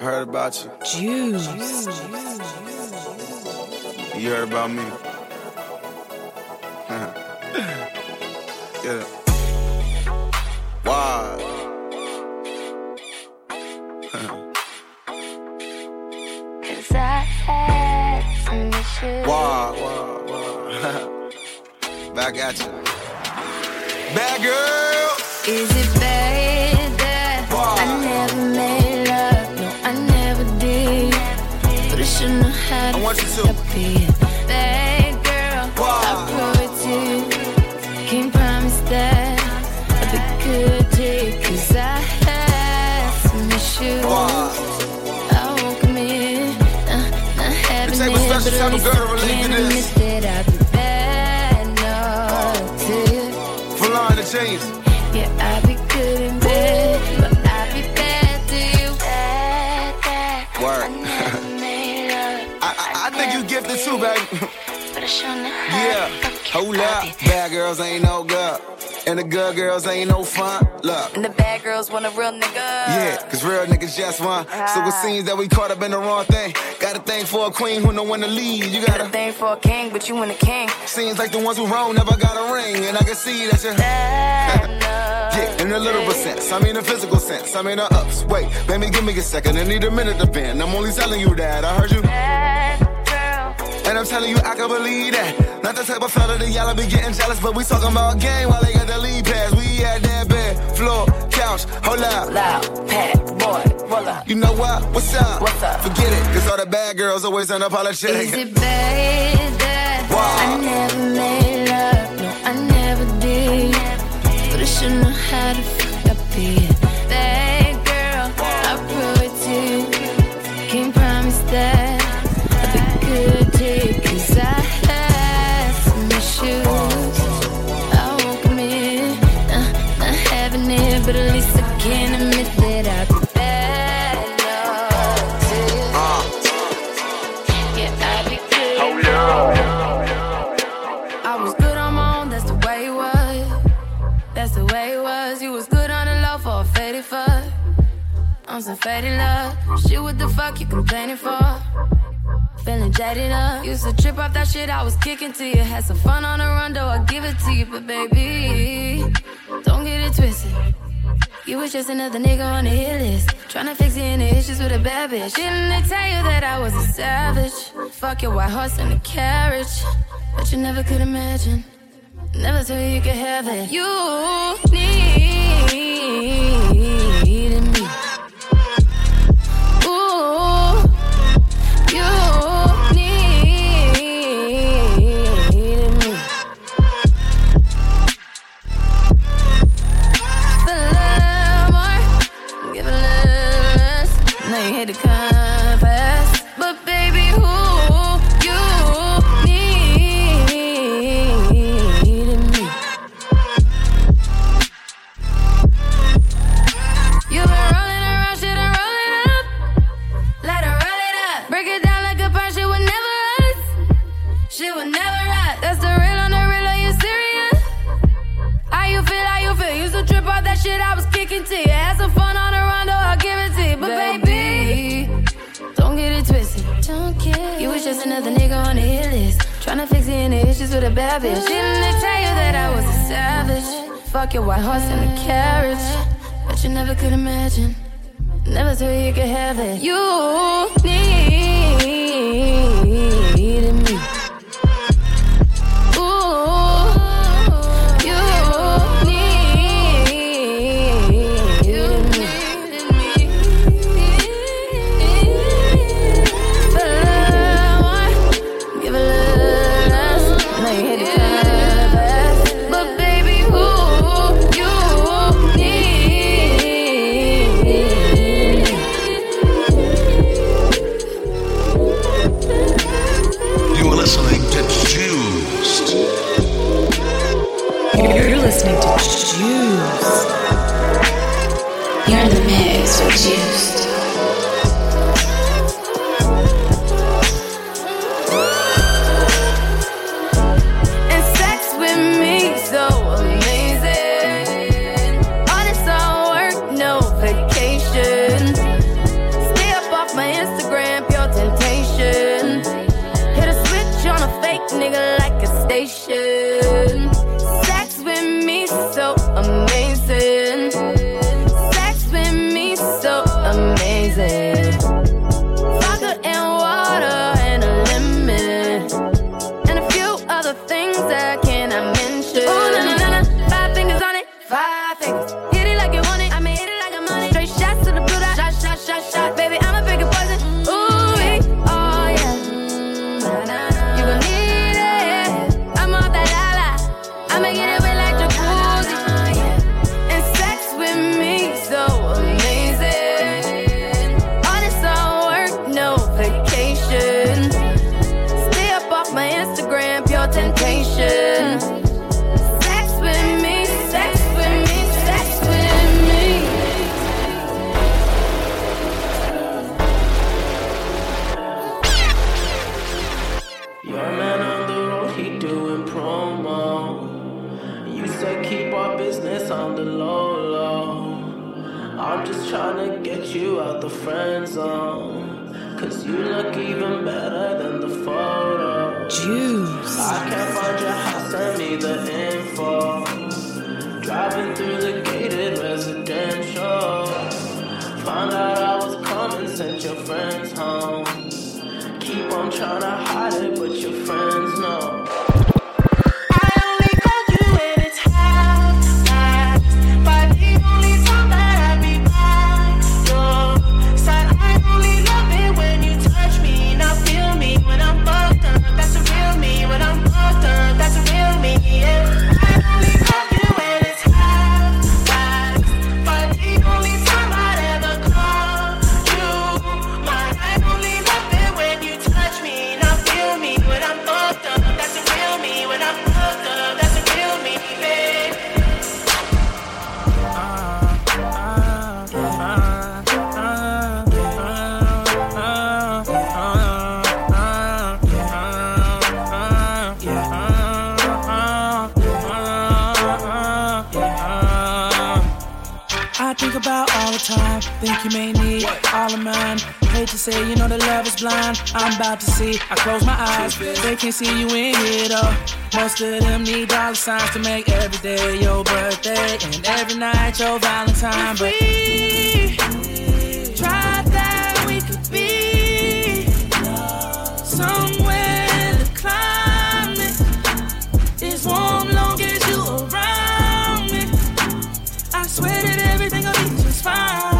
Heard about you. Juice. You heard about me. I relate to can this. admit that I'll be bad enough to you. Full on the chains. Yeah, I be good in bed, but I be bad to you. Bad, bad. Word. I never made love. I, I, I think you gifted too, baby. But I sure know Yeah, to fuck you. hold up. Bad girls ain't no good. And the good girls ain't no fun. Look. And the bad girls want a real nigga. Yeah, cause real niggas just one. So it ah. seems that we caught up in the wrong thing. Got a thing for a queen who know when to leave. You Got a gotta. thing for a king, but you want a king. Seems like the ones who wrong never got a ring. And I can see that you. Bad enough. Yeah, in a literal sense. I mean, a physical sense. I mean, a ups. Wait, baby, give me a second. I need a minute to bend. I'm only telling you that. I heard you. Bad girl. And I'm telling you, I can believe that. Not the type of fella that y'all be getting jealous, but we talking about game while they got the lead pass. We at that bed, floor, couch, hold up. Loud, pat, boy, roll up. You know what? What's up? What's up? Forget it, cause all the bad girls always unapologetic. Is it bad that Why? I never made love? No, I never did. But I should know how to fuck up it. I'm some faded love. Shit, what the fuck you complaining for? Feeling jaded up. Used to trip off that shit I was kicking to you. Had some fun on the run, though I give it to you. But baby, don't get it twisted. You was just another nigga on the hit list. Tryna fix any issues with a bad bitch. Didn't they tell you that I was a savage? Fuck your white horse and a carriage. But you never could imagine. Never thought you could have it. You needed Now you hit another nigga on the hit list. Tryna fix any issues with a bad bitch. Didn't they tell you that I was a savage? Fuck your white horse and a carriage. But you never could imagine. Never thought you could have it. You needed can see you in it all. Most of them need dollar signs to make every day your birthday and every night your Valentine. But we try that, we could be somewhere in the climate. It's warm long as you around me. I swear that everything'll be just fine.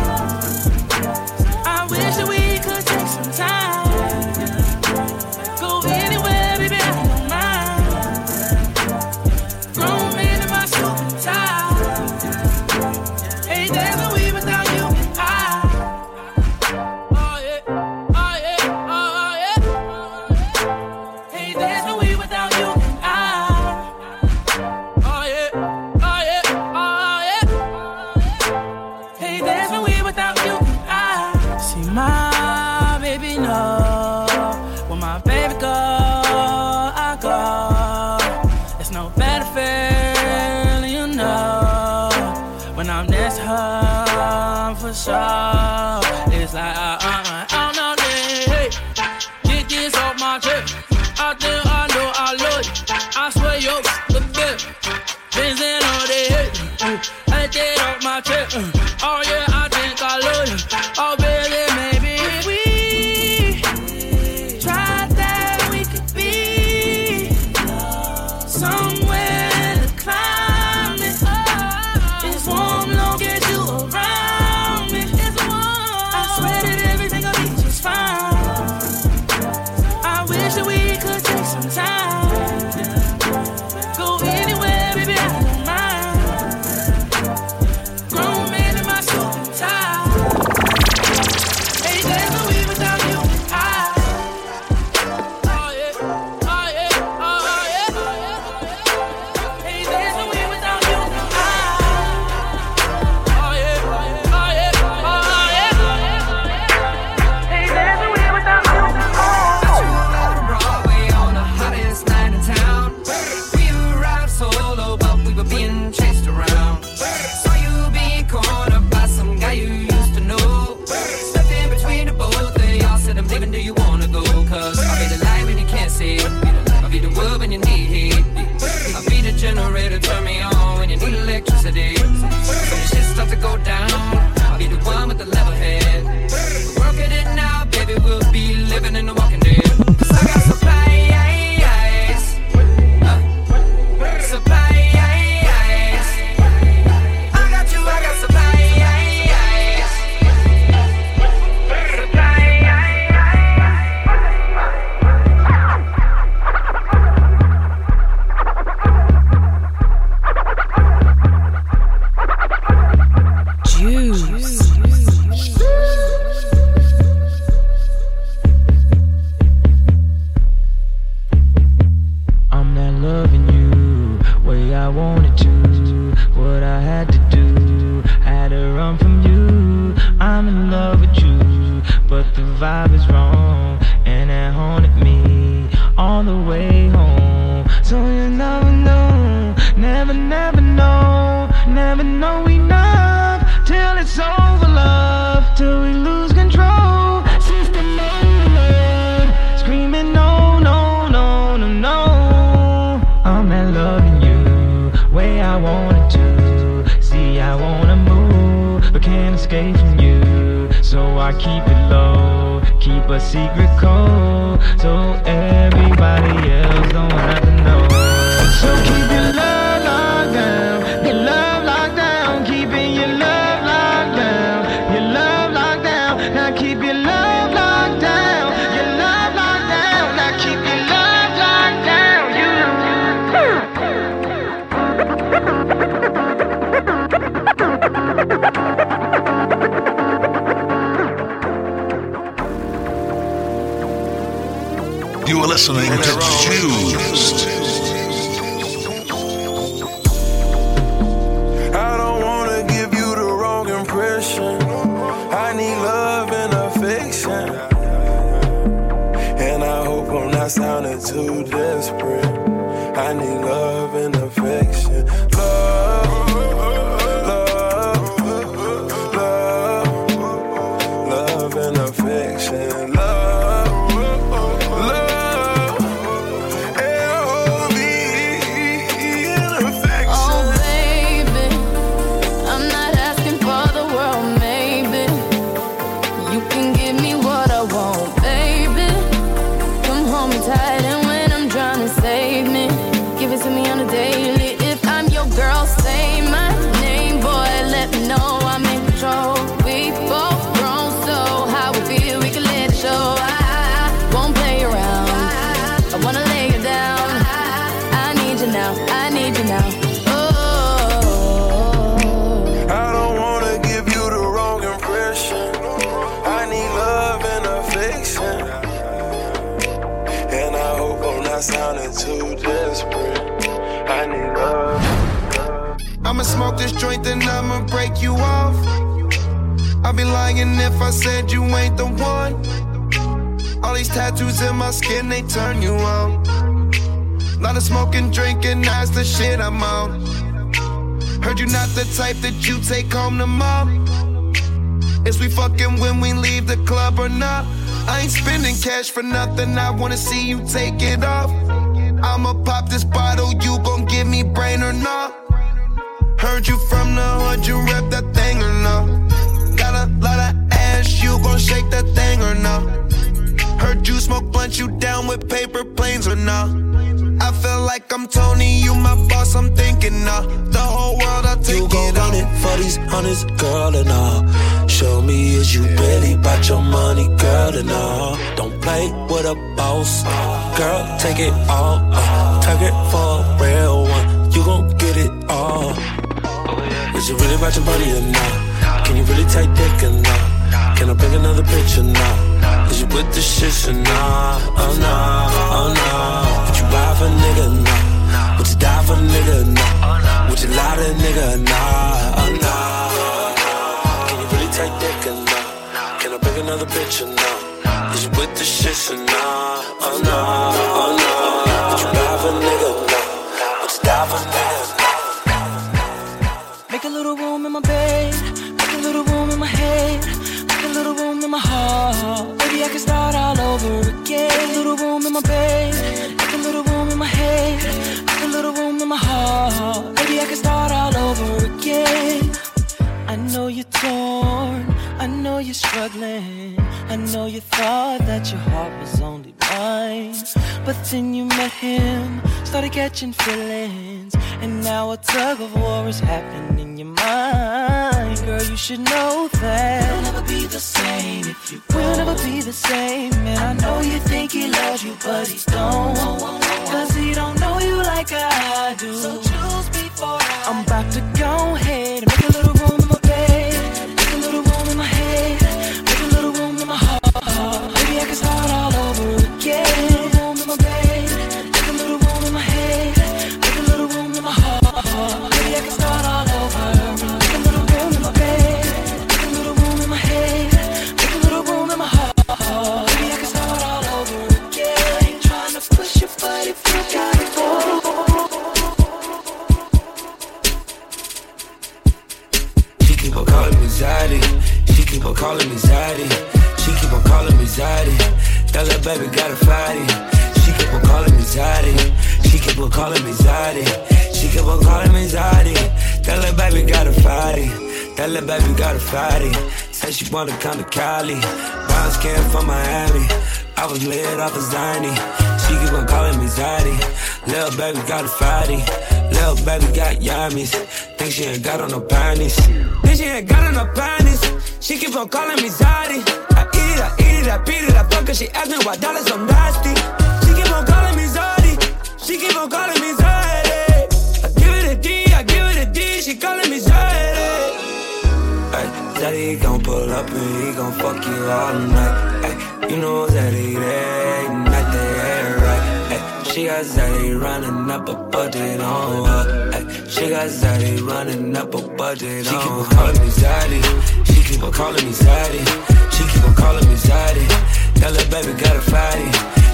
I keep it low, keep a secret code, so everybody else don't have to know. So keep your love listening to Juiced. I don't wanna give you the wrong impression. I need love and affection. And I hope I'm not sounding too I'ma break you off. I'd be lying if I said you ain't the one. All these tattoos in my skin, they turn you on. Lot of smoking, drinking, that's the shit I'm on. Heard you not the type that you take home to mom. Is we fucking when we leave the club or not? I ain't spending cash for nothing, I wanna see you take it off. I'ma pop this bottle, you gon' give me brain or not? Heard you from the hood, you rep that thing or no? Got a lot of ass, you gon' shake that thing or no? Heard you smoke blunt, you down with paper planes or no? I feel like I'm Tony, you my boss, I'm thinking uh, the whole world, I'll take You gon' it run it for these hundreds, girl, and all. Show me is you really about your money, girl, and all. Don't play with a boss, girl, take it all. Uh, it for a real one, you gon' get it all. Is it really about your money or not? Can you really take dick or not? Can I bring another picture now? Is you with the shits or not? Oh no, oh no. Would you ride for a nigga? No. Would you die for a nigga? No. Would you lie to a nigga? Nah, oh no. Can you really take dick or not? Can I bring another picture now? Is you with the shits or not? Oh no, oh no. Would you ride for a nigga? No. Would you die for a nigga? In my bed. Make a little room in my head. Make a little room in my heart. Maybe I can start all over again. I know you're torn. I know you're struggling. I know you thought that your heart was only mine. But then you met him, started catching feelings. And now a tug of war is happening in your mind. Girl, you should know that we'll never be the same if you will never be the same. And I know you think he loves you, but he don't. Cause he don't know you like I do. So choose before I I'm about to go ahead and make wanna come to Cali. Brown skin from Miami. I was lit off a Zany. She keep on calling me Zaddy. Little baby got a fatty. Little baby got yummies. Think she ain't got on no panties. Think she ain't got on no panties. She keep on calling me Zaddy. I eat it, I eat it, I beat it, I fuck her. She ask me why dollars so nasty. She keep on calling me Zaddy. She keep on calling me Zaddy. I give it a D, I give it a D. She calling me Zaddy. Ay, Daddy gon' pull up and he gon' fuck you all night. Ay, you know that he there, not there, right? Ay, she got Zaddy running up a budget on her. Ay, she got Zaddy running up a budget she on her. She keep on calling me Zaddy. She keep on calling me Zaddy. She keep on calling me Zaddy. That little baby got a fatty.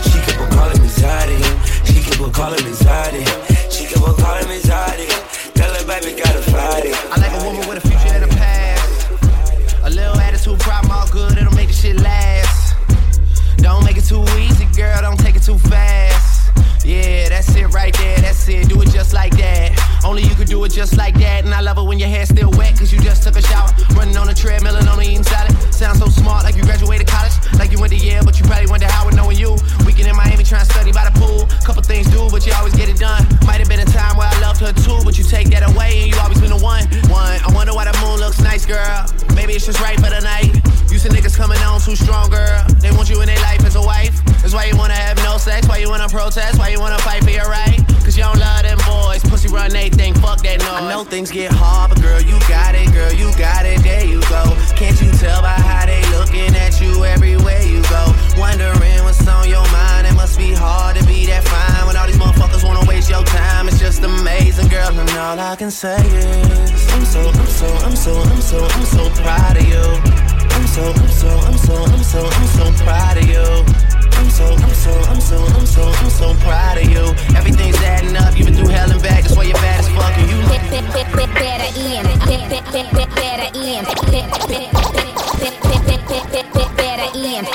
Just like that. And I love it when your hair's still wet, cause you just took a shower. Running on a treadmill and only eating salad. Sound so smart, like you graduated college. Like you went to Yale, but you probably went to Howard knowing you. Weekend in Miami trying to study by the pool. Couple things do, but you always get it done. Might have been a time where I loved her too, but you take that away and you always been the one. One, I wonder why the moon looks nice, girl. Maybe it's just right say is I'm so, I'm so, I'm so, I'm so, I'm so proud of you. I'm so, I'm so, I'm so, I'm so, I'm so proud of you. I'm so, I'm so, I'm so, I'm so, I'm so proud of you. Everything's adding up, you've been through hell and back. That's why you're bad as fuck, and you look Better Ian, better Ian, better Ian, better Ian,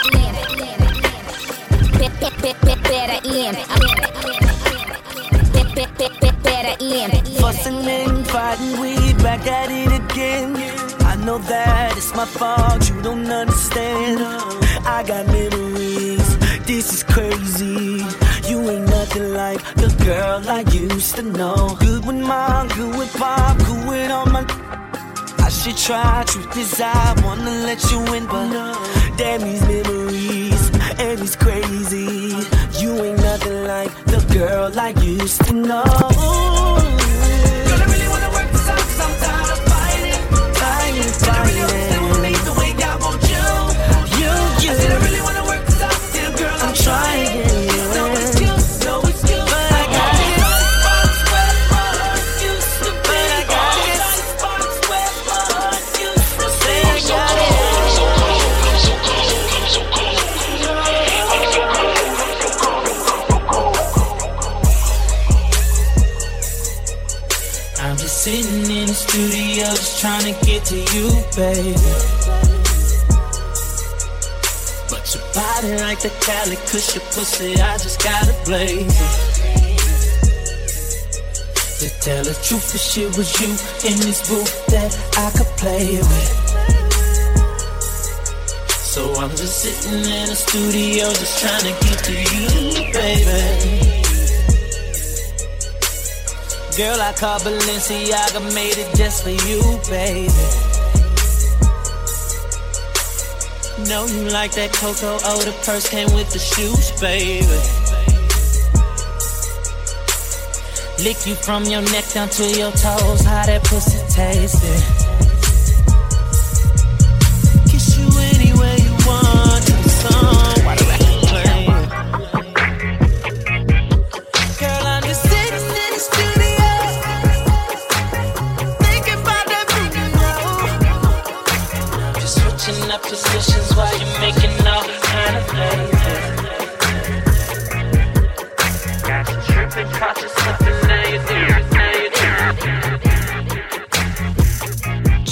at it again. I know that it's my fault, you don't understand. I got memories, this is crazy. You ain't nothing like the girl I used to know. Good with mom, good with pop, good with all my. I should try, truth is I wanna let you in, but damn these memories, and it's crazy. You ain't nothing like the girl I used to know. Baby. But your body like the Cali, cause your pussy, I just gotta blaze it. To tell the truth, if shit was you in this booth that I could play with. So I'm just sitting in the studio, just trying to get to you, baby. Girl, I call Balenciaga, made it just for you, baby. Know you like that cocoa. oh, the purse came with the shoes, baby. Lick you from your neck down to your toes, how that pussy tasted.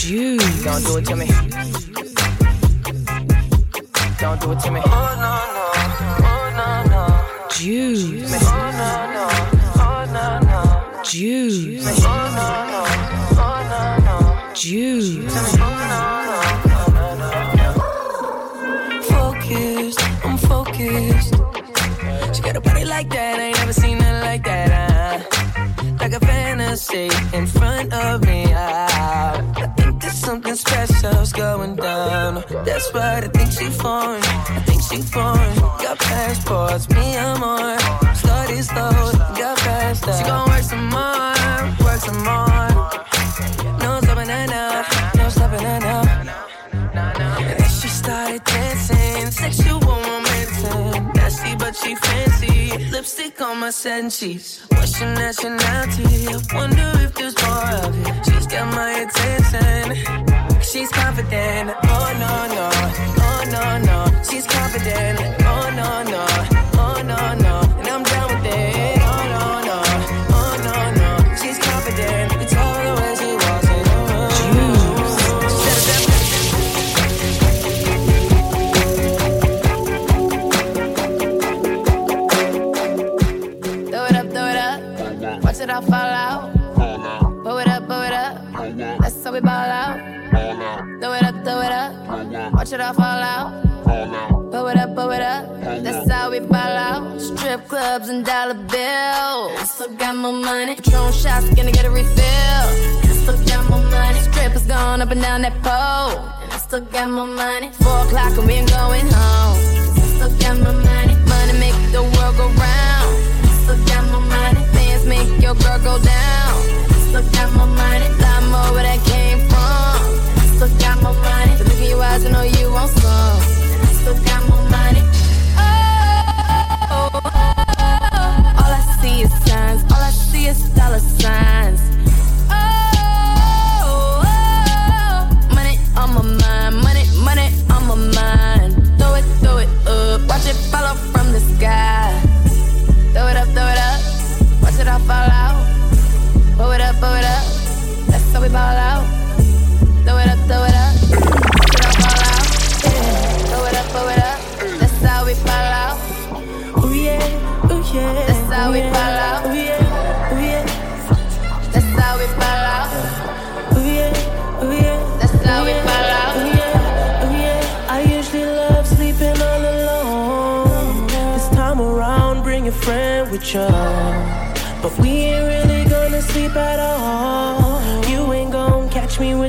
Juice. Don't do it to me. Don't do it to me. Oh no no, oh no no. Juice. Oh no no, oh no no. Juice. Oh no no, oh no no. Juice. Focused, I'm focused. She got a body like that, I ain't never seen nothing like that. Uh, like a fantasy in special's going down. That's right, I think she foreign. I think she foreign. Got passports, me I'm on. Started slow, got faster. She gon' work some more, work some more. Lipstick on my sheets. What's your nationality? I wonder if there's more of it. She's got my attention. She's confident. Oh no no, oh no no. She's confident. Oh no no, oh no no. Strip clubs and dollar bills. Still got more money. Patron shots, gonna get a refill. Still got more money. Strippers going up and down that pole. And I still got more money. Four o'clock and we ain't going home. Still got more money. Money make the world go round. Still got more money. Fans make your girl go down.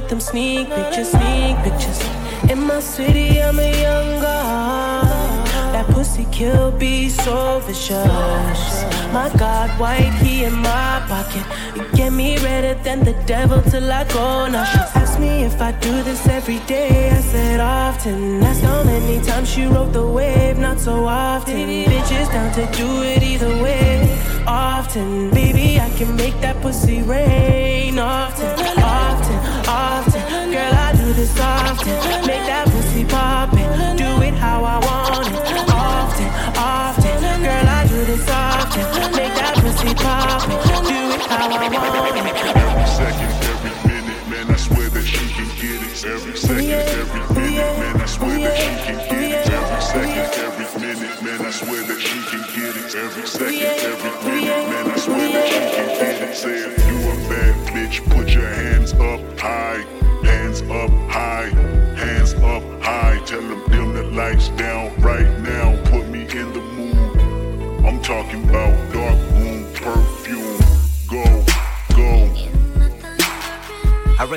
Them sneak pictures, sneak pictures. In my city, I'm a young god. That pussy kill be so vicious. My God, white, he in my pocket. You get me redder than the devil till I go. Now she asked me if I do this every day. I said often. Asked how many times she rode the wave, not so often. Bitches down to do it either way. Often, baby, I can make that pussy rain. Often, Every second, every minute, man, I swear that she can get it. Every second, every minute,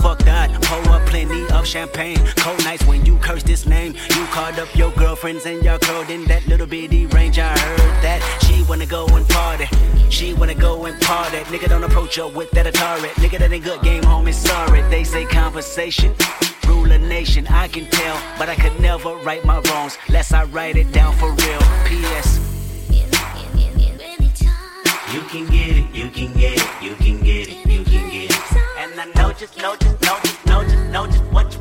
Fuck that, pour up plenty of champagne. Cold nights when you curse this name. You called up your girlfriends and y'all curled in that little bitty range. I heard that she wanna go and party. She wanna go and party. Nigga, don't approach her with that Atari. Nigga, that ain't good game, homie. Sorry, they say conversation rule a nation. I can tell, but I could never right my wrongs lest I write it down for real. P.S. You can get it, you can get it, you can get it. I know just, know just, know just, know just, know just what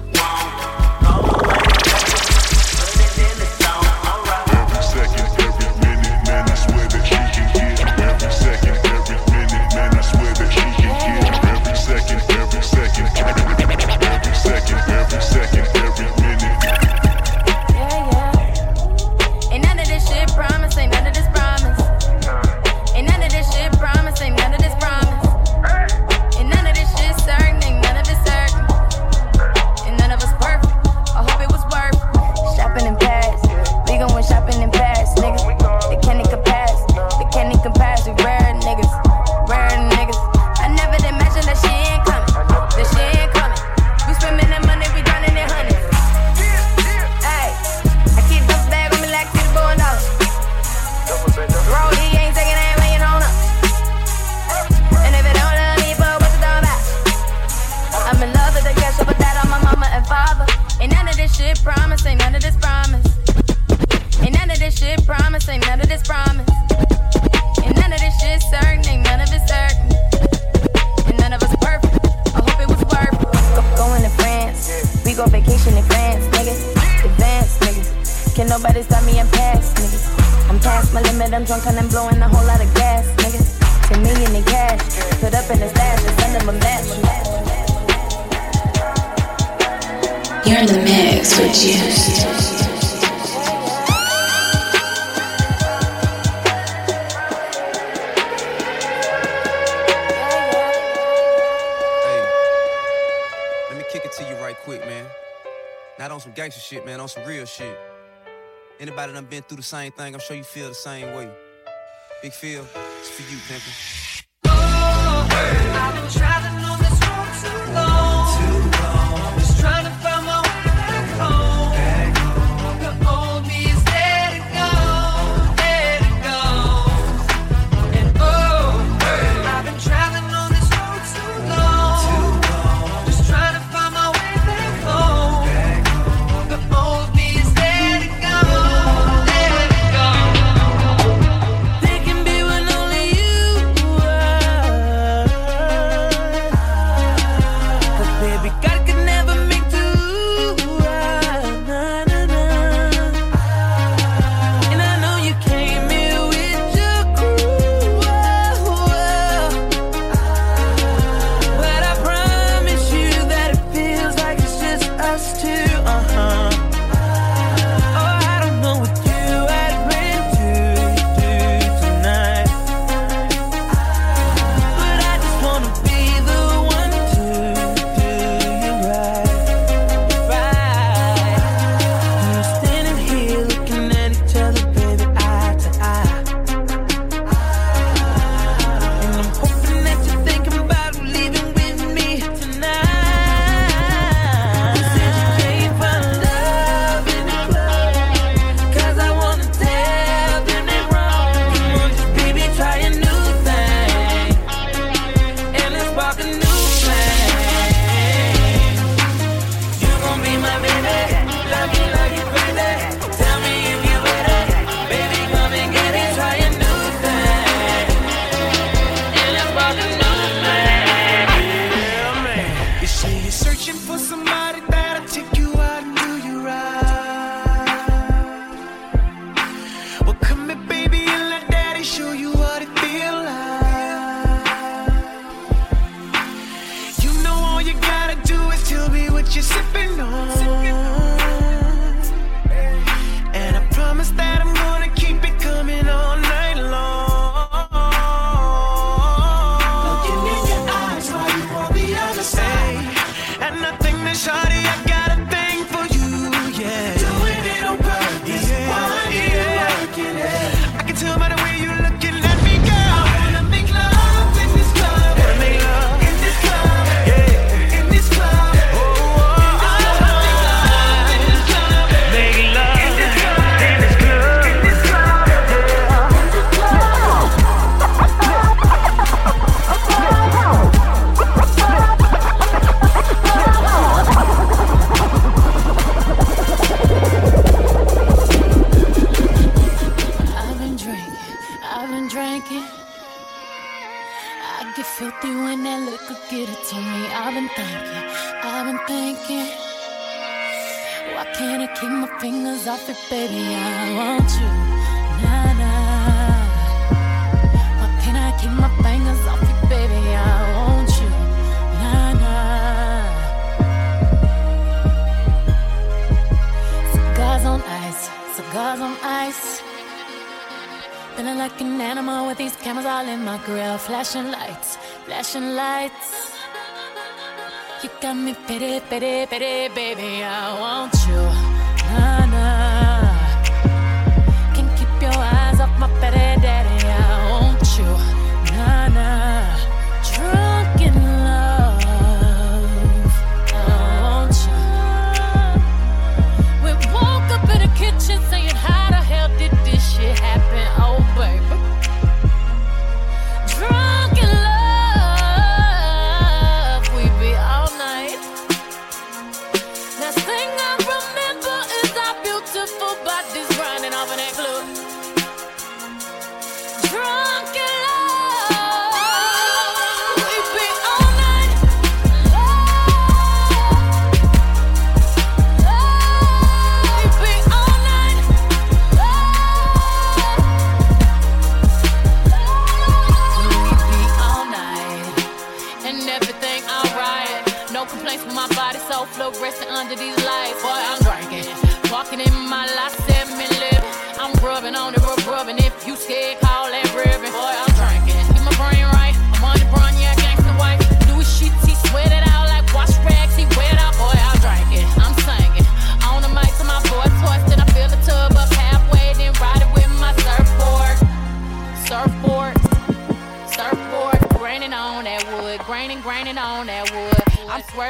through the same thing, I'm sure you feel the same way. Big Phil, it's for you, pimpin'. Pity, pity, pity, baby, I want you.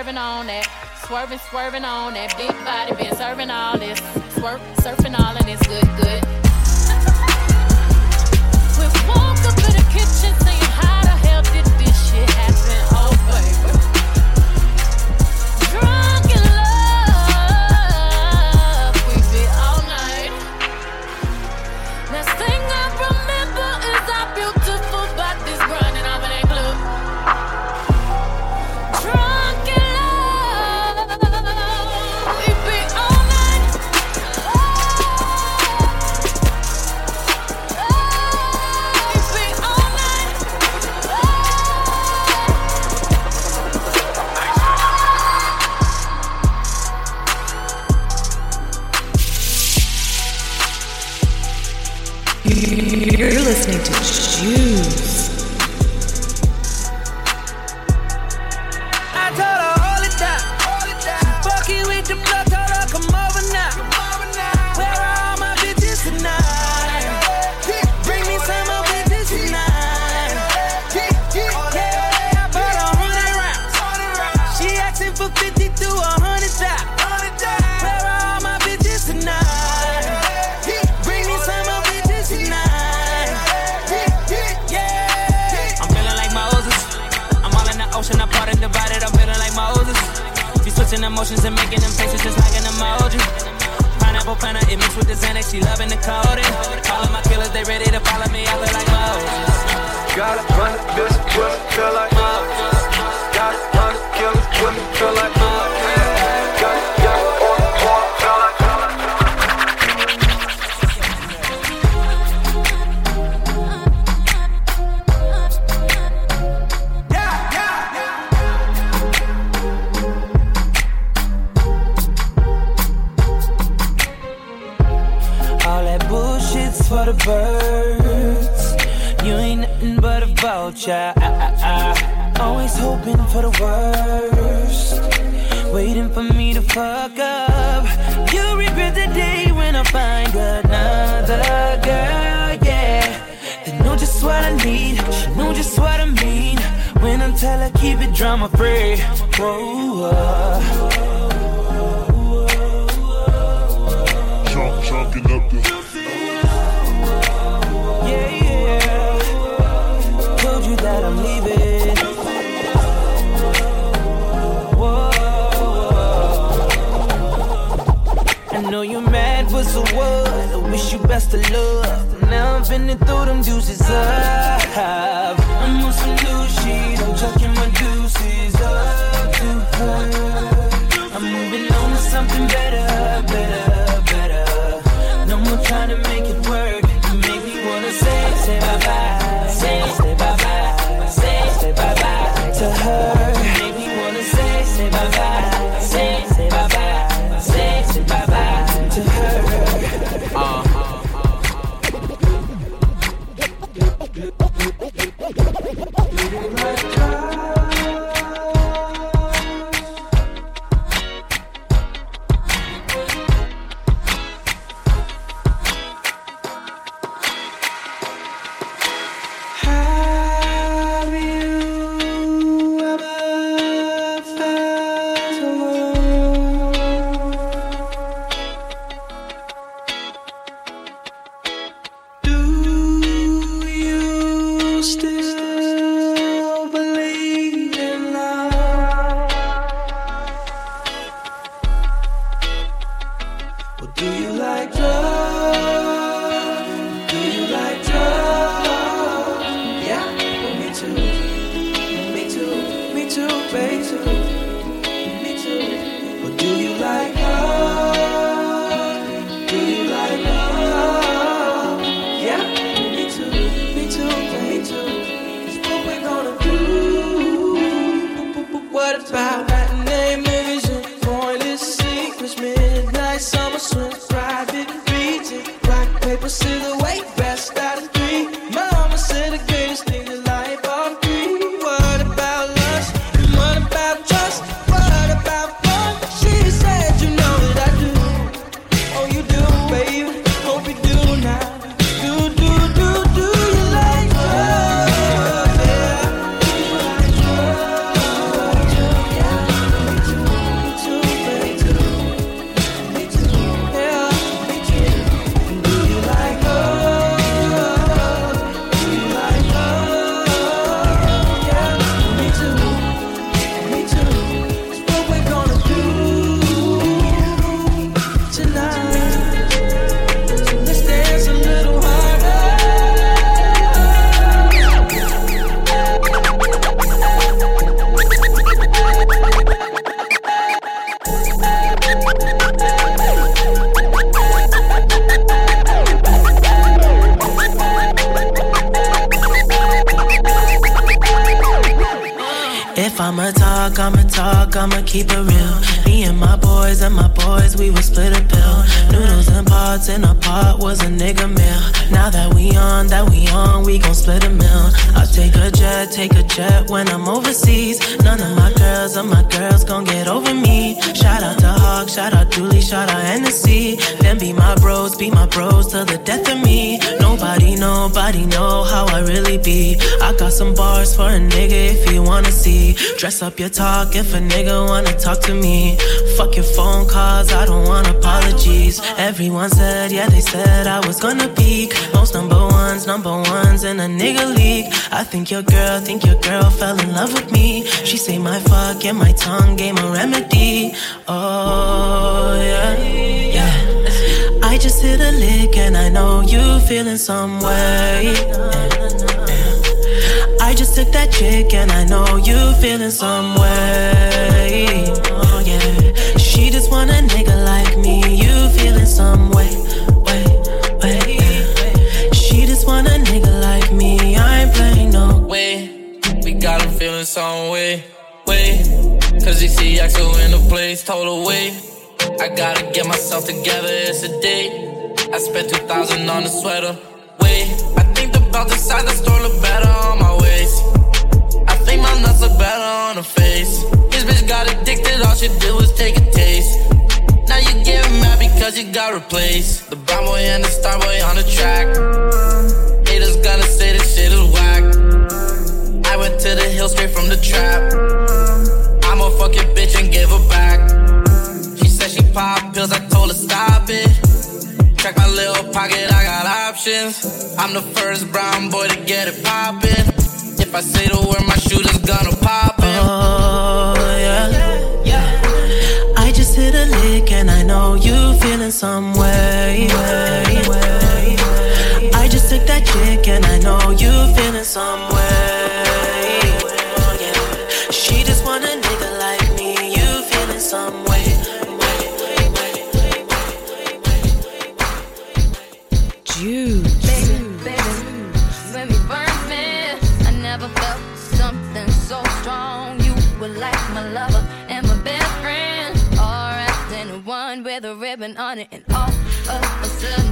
swerving on that. Swerving, swerving on that. Big body been serving all this. Swerp, surfing all of this good, good. Mixing emotions and making them faces just like an emoji. Pineapple planner, it mixed with the Xanax, she loving the coding. All of my killers, they ready to follow me, I feel like Moses. Gotta run this, feel like Gotta run killers, feel like for the worst, waiting for me to fuck up. You regret the day when I find another girl, yeah. They know just what I need, she know just what I mean. When I tell her, keep it drama free. Whoa, uh. Chunk, chunking up the. you best to love. Now I'm finna throw them deuces up. I'm on some new shit, I'm chucking my deuces up to her. I'm moving on to something better, better, better. No more trying to make it work. Keep it real. Me and my boys and my boys, we would split a bill. Noodles and pots in a pot was a nigga meal. Now that we on, that we on, we gon' split a meal. I'll take a jet, take a jet when I'm overseas. None of my girls or my girls gon' get over me. Shout out to Hawk, shout out Julie, shout out Hennessy. Then be my bros, be my bros till the death of me. Nobody, nobody know how I really be. I got some bars for a nigga if you wanna see. Dress up your talk if a nigga wanna talk to me. Fuck your phone calls, I don't want apologies. Everyone said, yeah, they said I was gonna peak. Most number ones, number ones in a nigga league. I think your girl, think your girl fell in love with me. She say my fuck and my tongue gave a remedy. Oh, just hit a lick and I know you feeling some way. I just took that chick and I know you feeling some way. Oh yeah. She just want a nigga like me. You feeling some way, way, way. She just want a nigga like me. I ain't no way. We got him feeling some way, way. Cause he see Abel in the place, total way. I gotta get myself together, it's a date. I spent 2000 on a sweater, Wait, I think the belt inside the store look better on my waist. I think my nuts look better on her face. This bitch got addicted, all she did was take a taste. Now you get mad because you got replaced. The brown boy and the star boy on the track. Haters gonna say this shit is whack. I went to the hill straight from the trap. I'ma fuck your bitch and give her back. Pop pills, I told her stop it. Check my little pocket, I got options. I'm the first brown boy to get it poppin'. If I say the word, my shooter's gonna pop it. Oh yeah, yeah. I just hit a lick and I know you feeling some way, way, way. I just took that chick and I know you feeling some way. On it, and all of a sudden,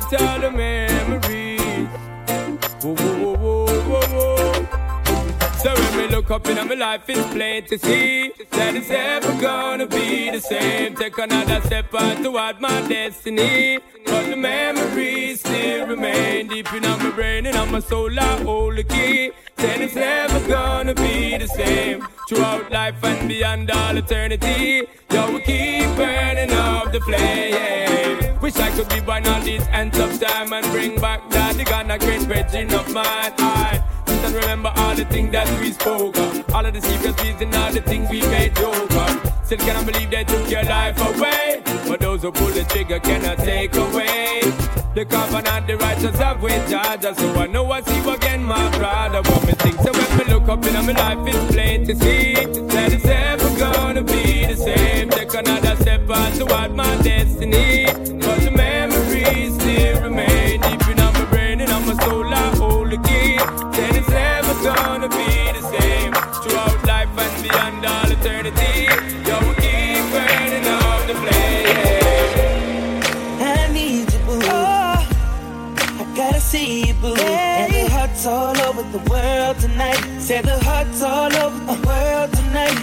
got all the memories. Whoa, whoa, whoa, whoa, whoa. So when we look up in my life, it's plain to see that it's never gonna be the same. Take another step on toward my destiny. But the memories still remain deep in my brain and on my soul. I hold the key. Then it's never gonna be the same. Throughout life and beyond all eternity. Yo, we keep burning up the flame. Wish I could be born on this end of time and bring back that the Ghana great virgin of mine. And remember all the things that we spoke of. All of the secrets we and all the things we made joke of. Still cannot believe they took your life away. But those who pull the trigger cannot take away. The covenant, the righteous have with Georgia. So I know I see you again, my brother. What me think? So when me look up in my life, it's plain to see that it's never gonna be the same. Take another step on toward my destiny. But the memories still remain deep in my brain and on my soul. I hold the key. Never gonna be the same. Throughout life and beyond all eternity. Yo, we keep burning up the flame. I need you, boo. Oh. I gotta see you, boo. And the hearts all over the world tonight. Say the hearts all over the world tonight.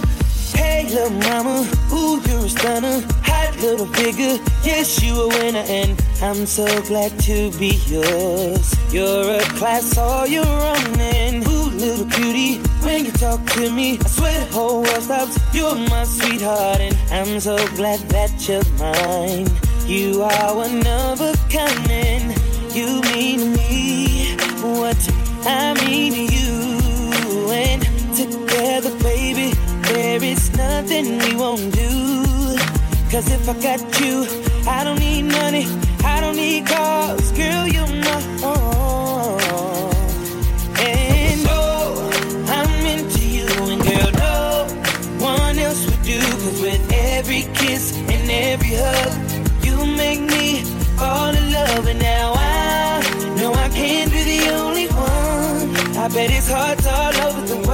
Hey, little mama, ooh, you're a stunner. Hot little figure, yes, you a winner. And I'm so glad to be yours. You're a class all your own. And ooh, little cutie, when you talk to me, I swear the whole world stops. You're my sweetheart, and I'm so glad that you're mine. You are one of a kind, and you mean me what I mean to you. And together, baby, there is nothing we won't do. Cause if I got you, I don't need money, I don't need cars, girl, you're my all. every hug. You make me fall in love, and now I know I can't be the only one. I bet it's hard all over the world.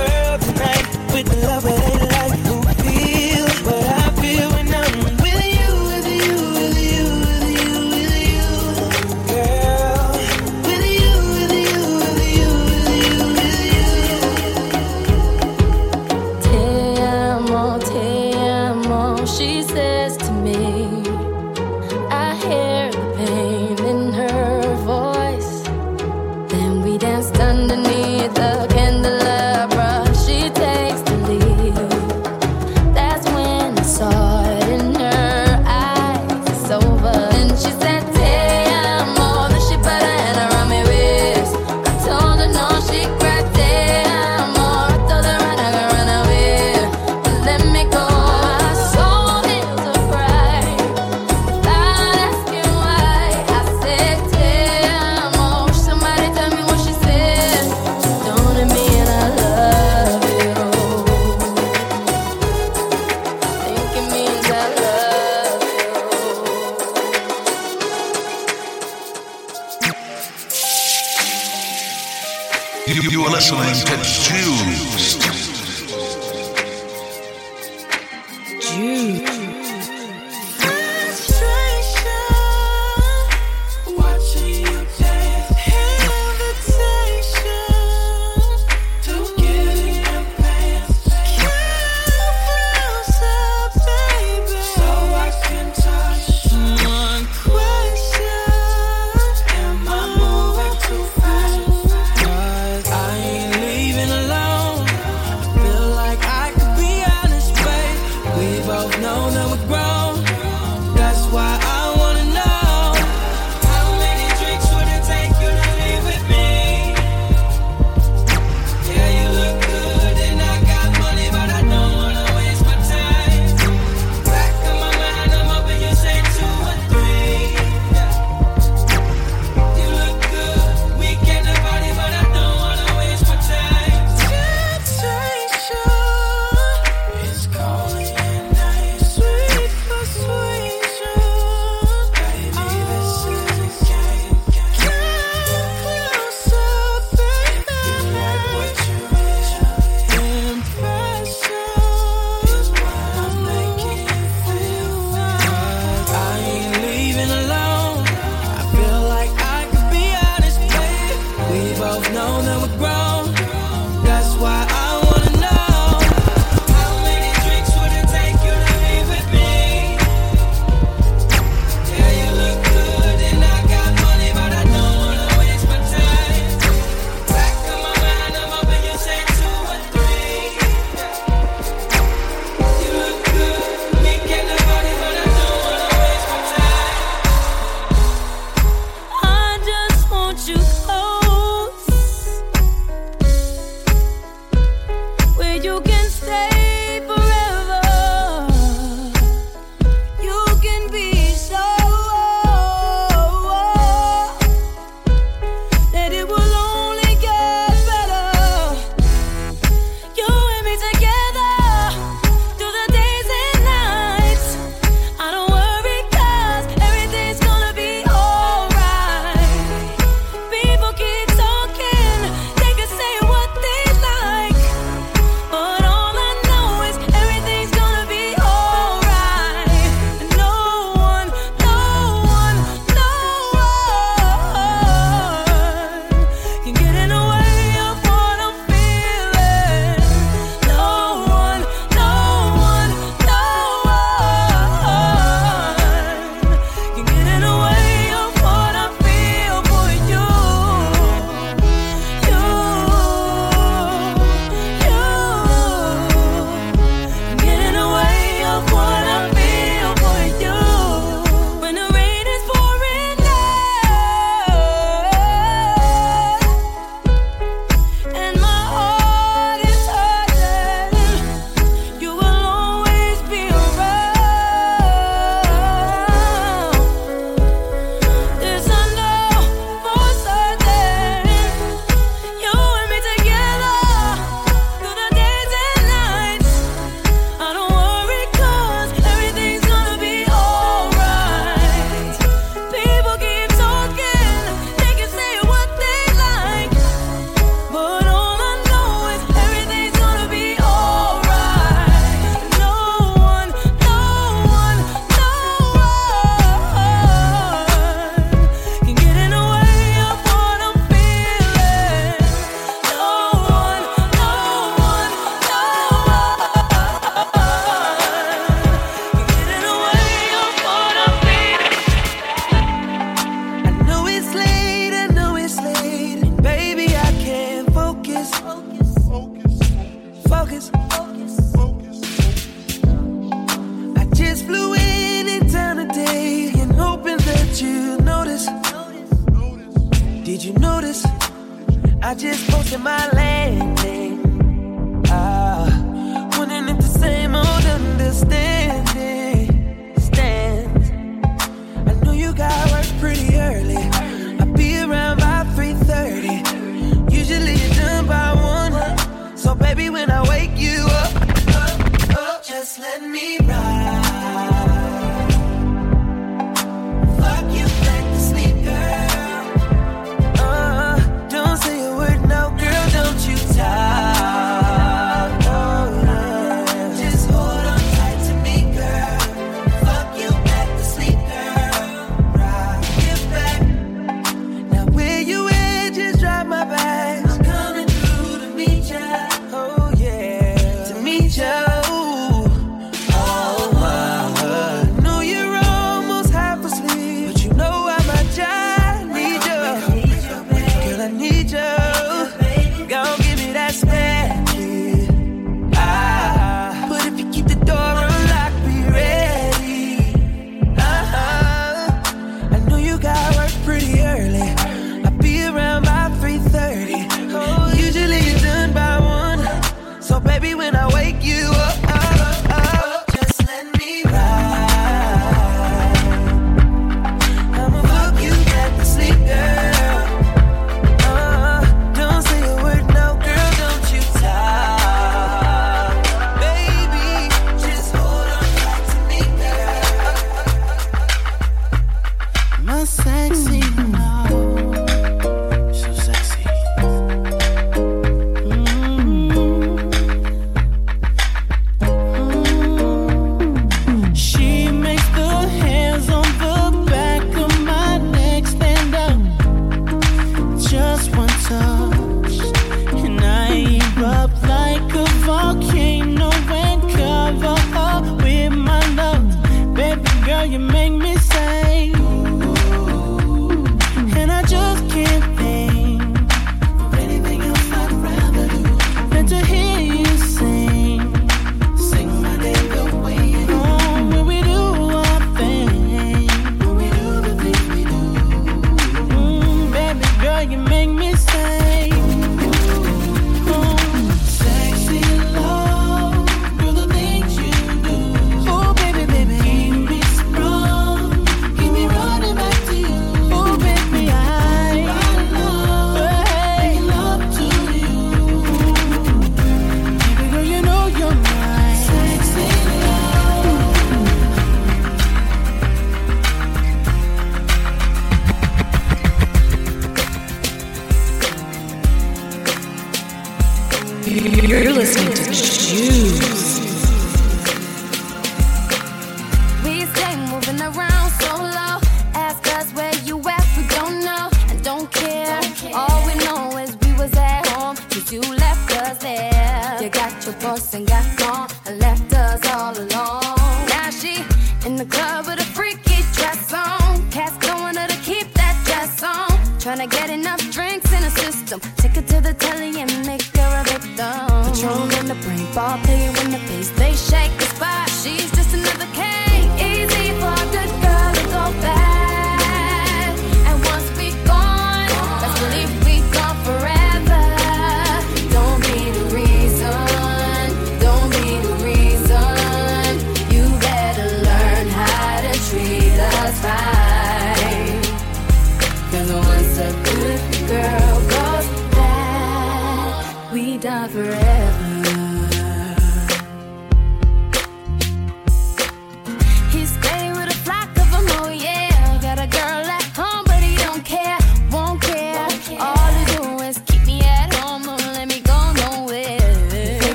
Ball playing in the face. They shake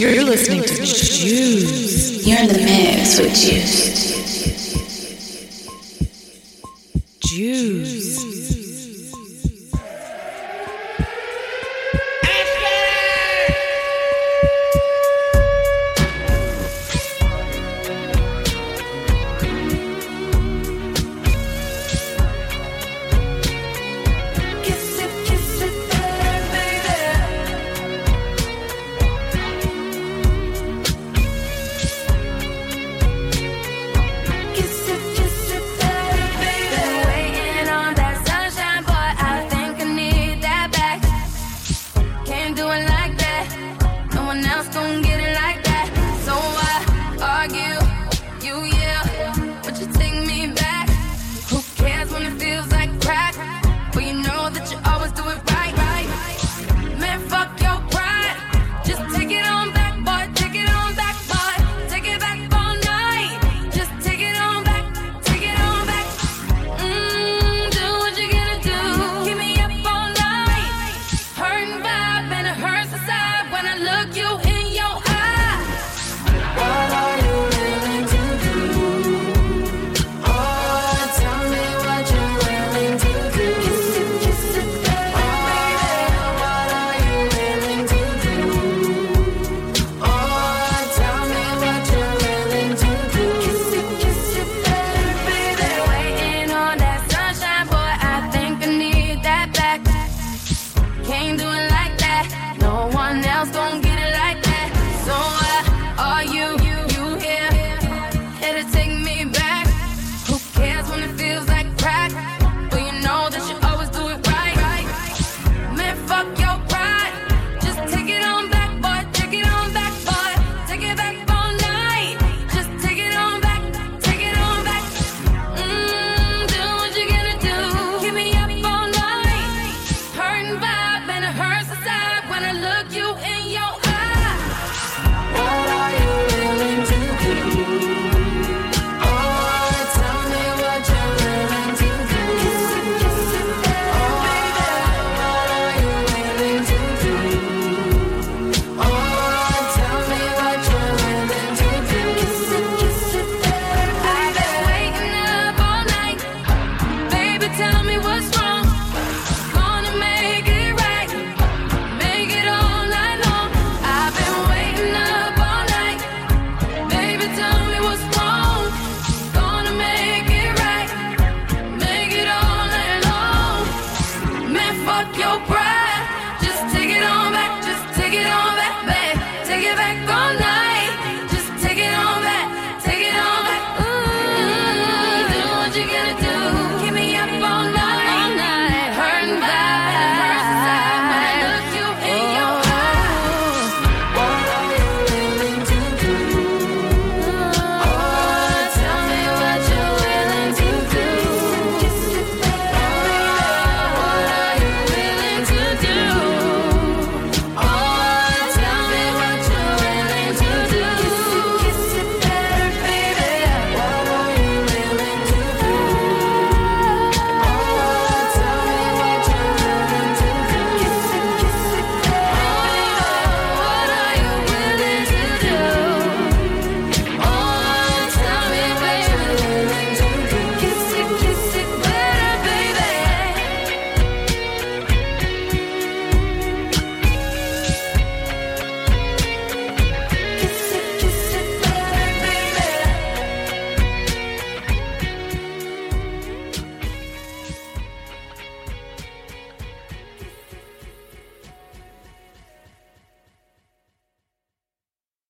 You're listening to Juice. You're in the mix with Juice.